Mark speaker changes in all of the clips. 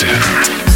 Speaker 1: Extend.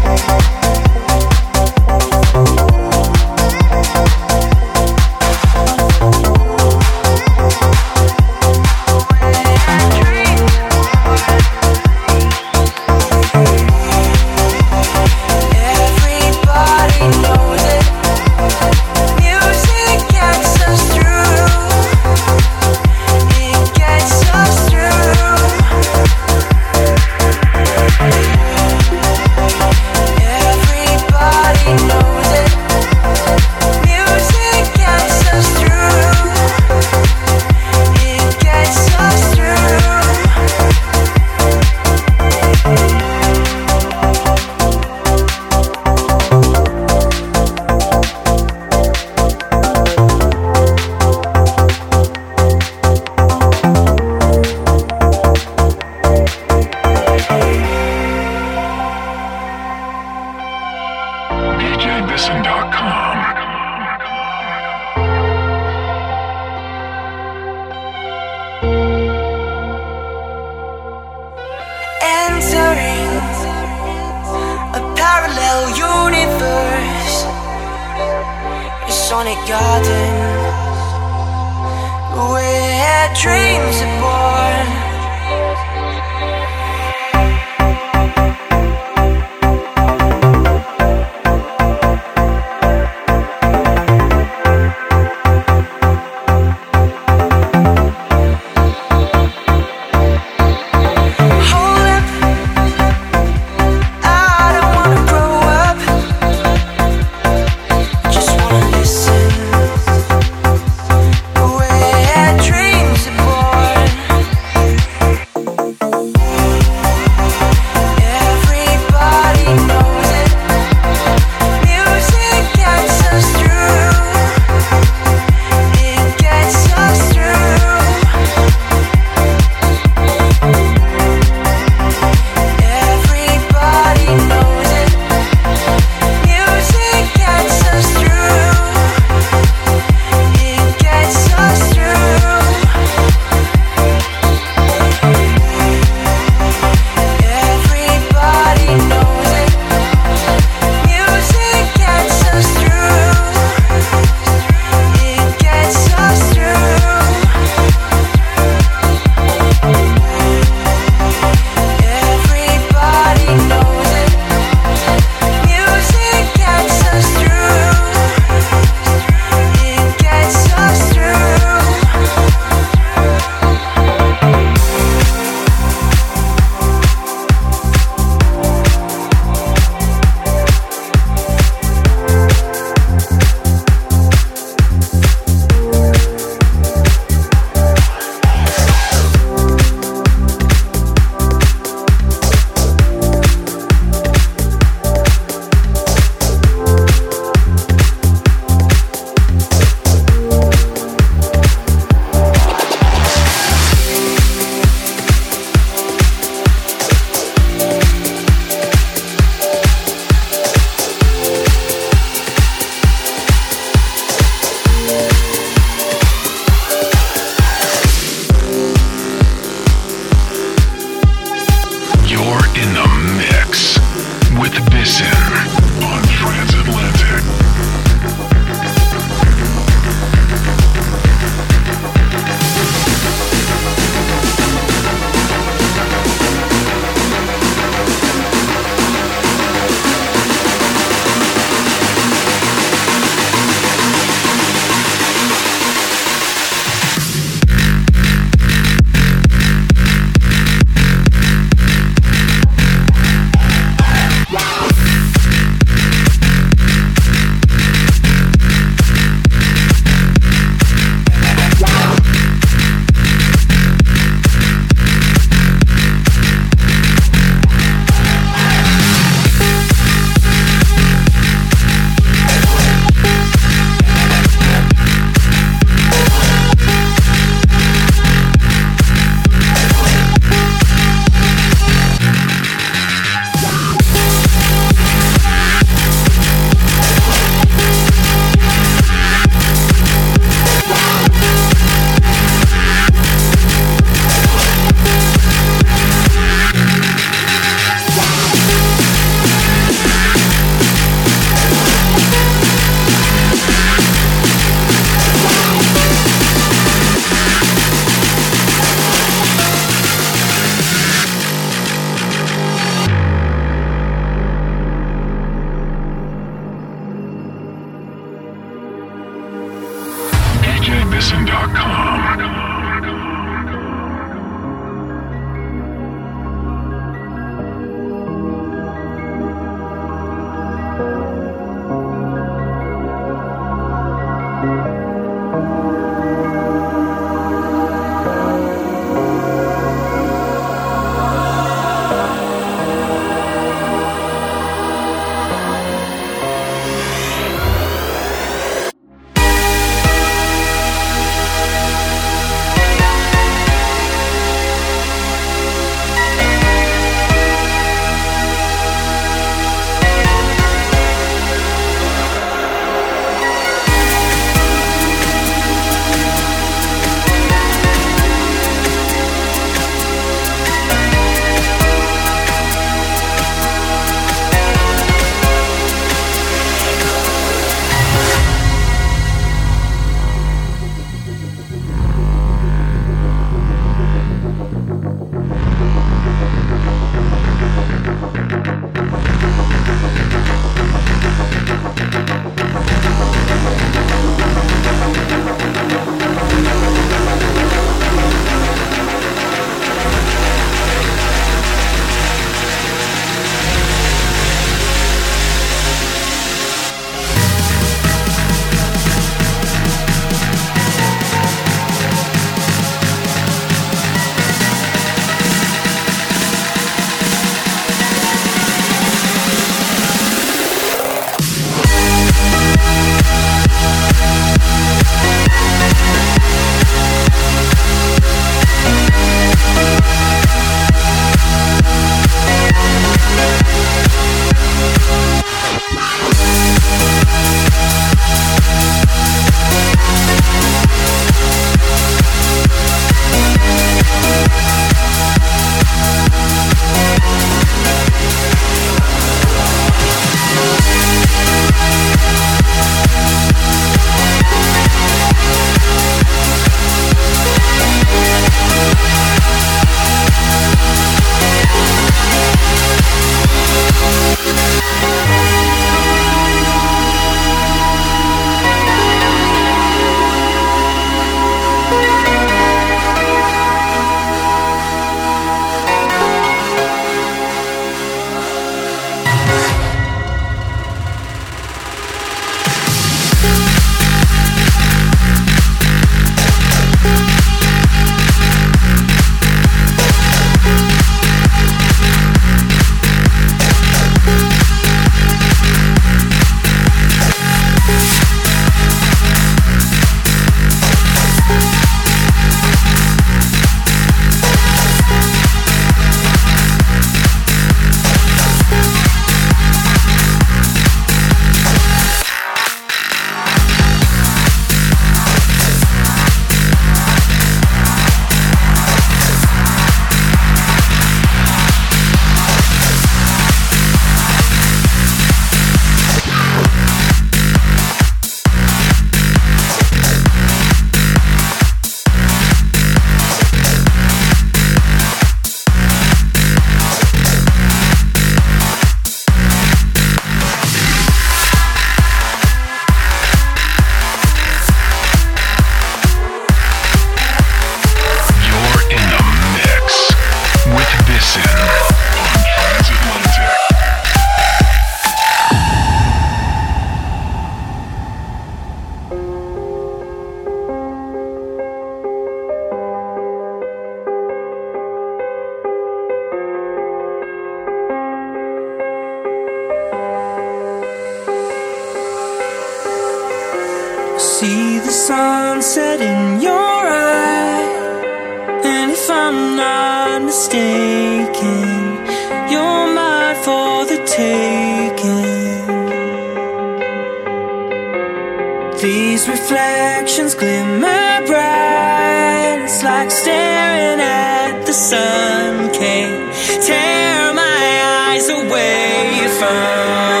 Speaker 1: These reflections glimmer bright. It's like staring at the sun. Can't tear my eyes away from.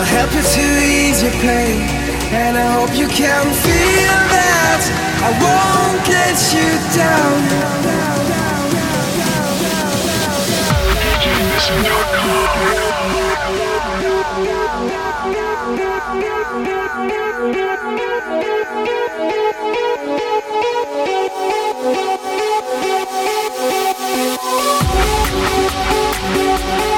Speaker 2: I'll help you to ease your pain, and I hope you can feel that I won't let you down.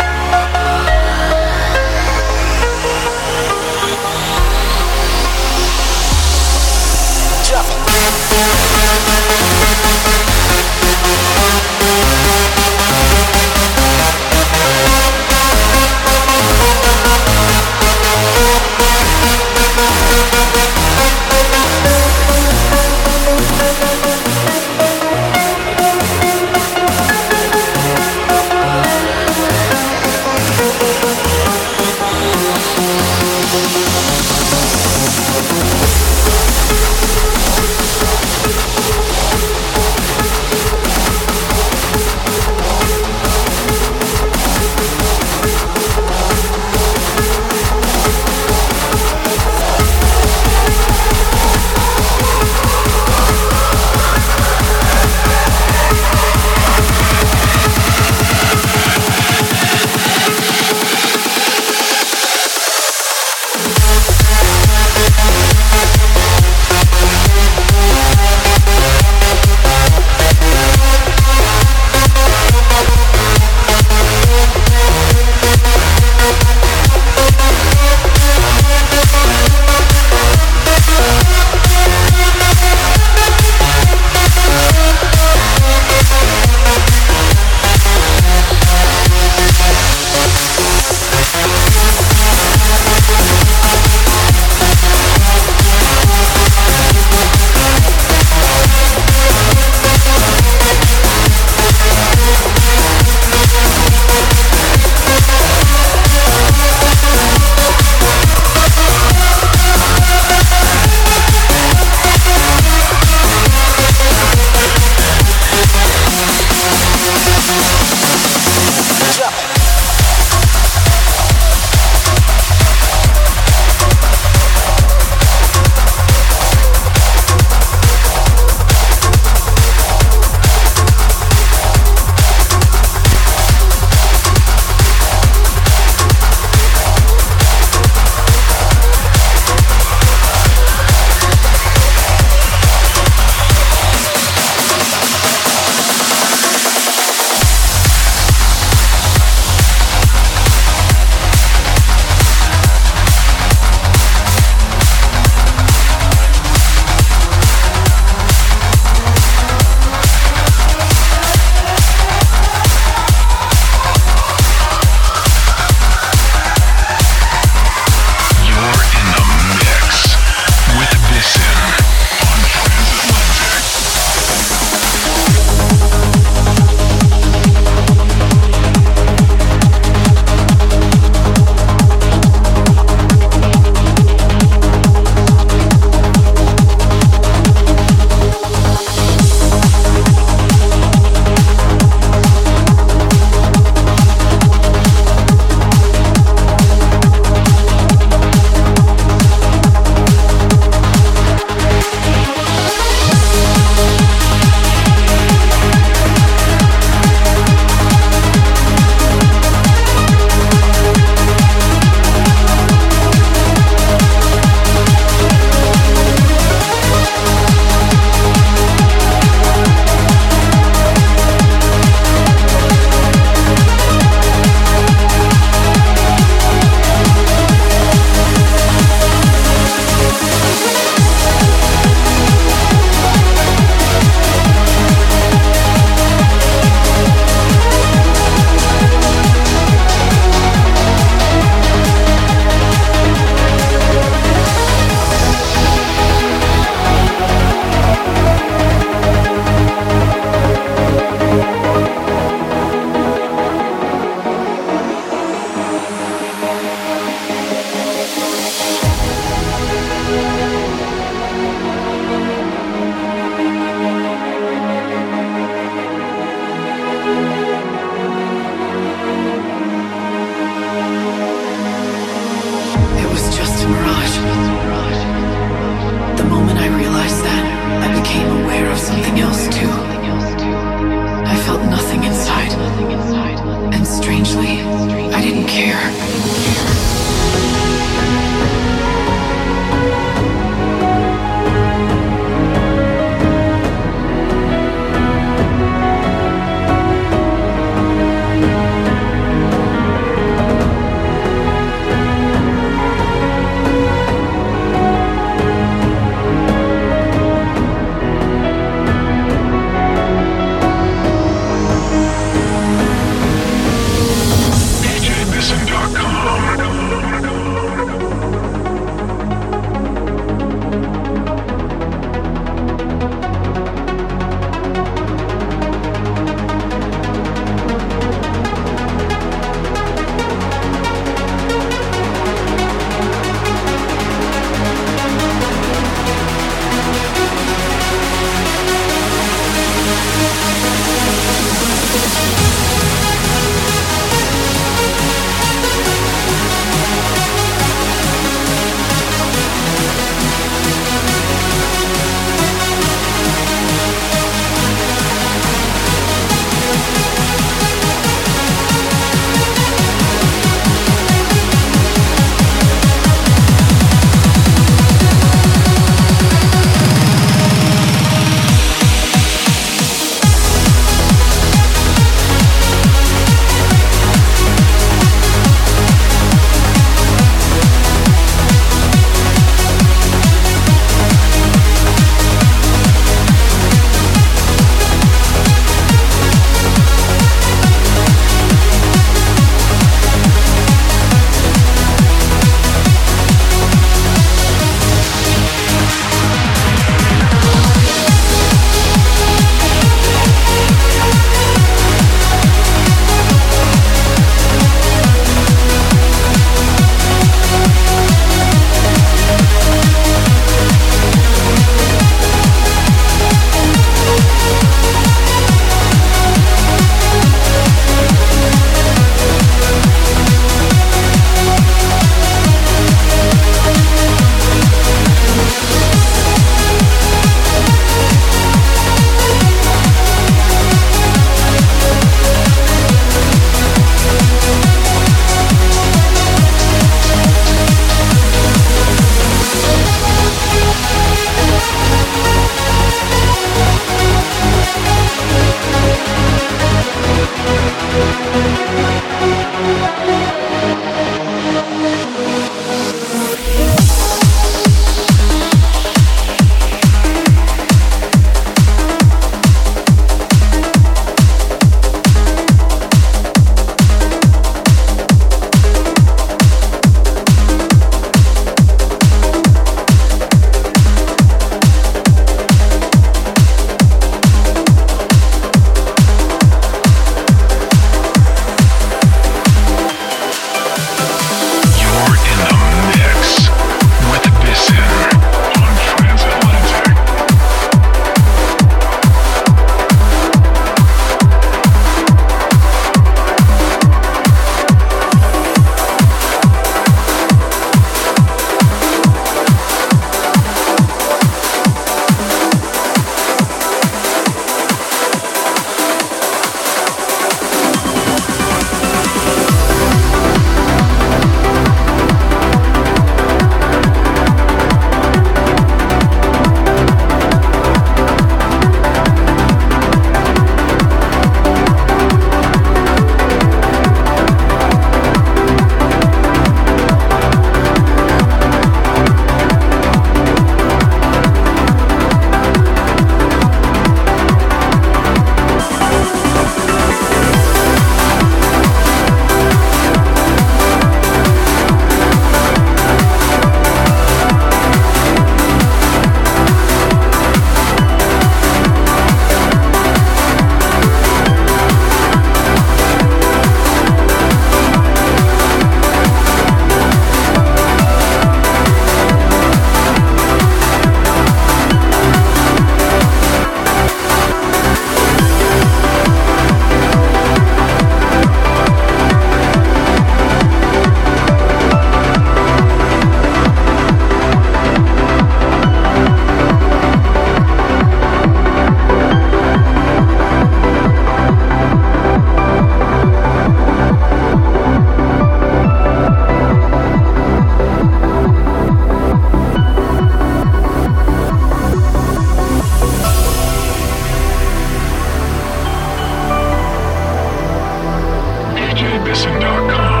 Speaker 3: dot com.